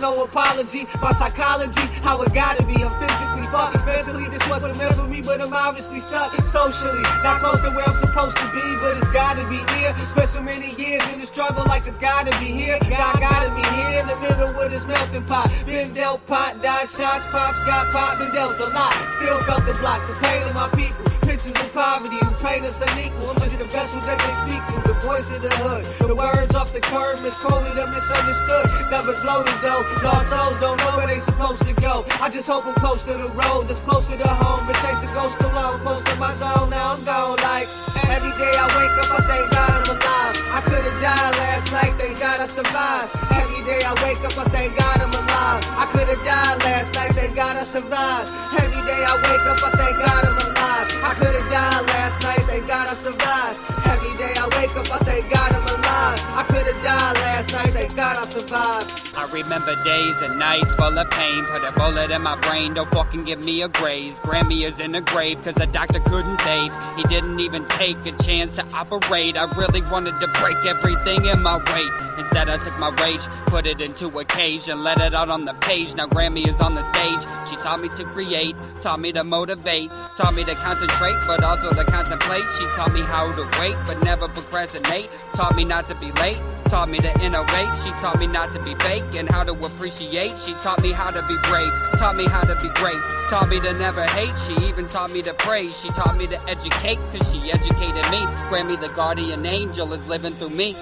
no apology. My psychology, how it gotta be. I'm physically fucked. Mentally, wasn't meant for me, but I'm obviously stuck. Socially, not close to where I'm supposed to be, but it's gotta be near. Spent so many years in the struggle, like it's gotta be here. Gotta middle with his melting pot. Been dealt pot, died shots, pops got popped, been dealt a lot. Still felt the block, the pain of my people. Pictures of poverty who paint us unequal. I'm just the vessel that they speak to, the voice of the hood. The words off the curb, misquoted or misunderstood. Never floated though. Lost souls don't know where they supposed to go. I just hope I'm close to the road that's closer to home. But chase the ghost alone, close to my zone. Now I'm gone. Like every day I wake up, I thank God I'm alive. I could Survived. Every day I wake up, I thank God I'm alive. I could have died last night, thank God I survived. Every day I wake up, I thank God I'm alive. I could have died last night, thank God I survived. Every day I wake up, I thank God I'm alive. I could have died last night, thank God I survived. I remember days and nights full of pain. Put a bullet in my brain, don't fucking give me a graze. Grammy is in a grave, cause the doctor couldn't save. He didn't even take a chance to operate. I really wanted to break everything in my way. Instead, I took my rage, put it into a cage, and let it out on the page. Now Grammy is on the stage. She taught me to create, taught me to motivate, taught me to concentrate, but also to contemplate. She taught me how to wait, but never procrastinate. Taught me not to be late, taught me to innovate. She taught me not to be fake and how to appreciate. She taught me how to be brave, taught me how to be great, taught me to never hate. She even taught me to praise. She taught me to educate, cause she educated me. Grammy, the guardian angel, is living through me.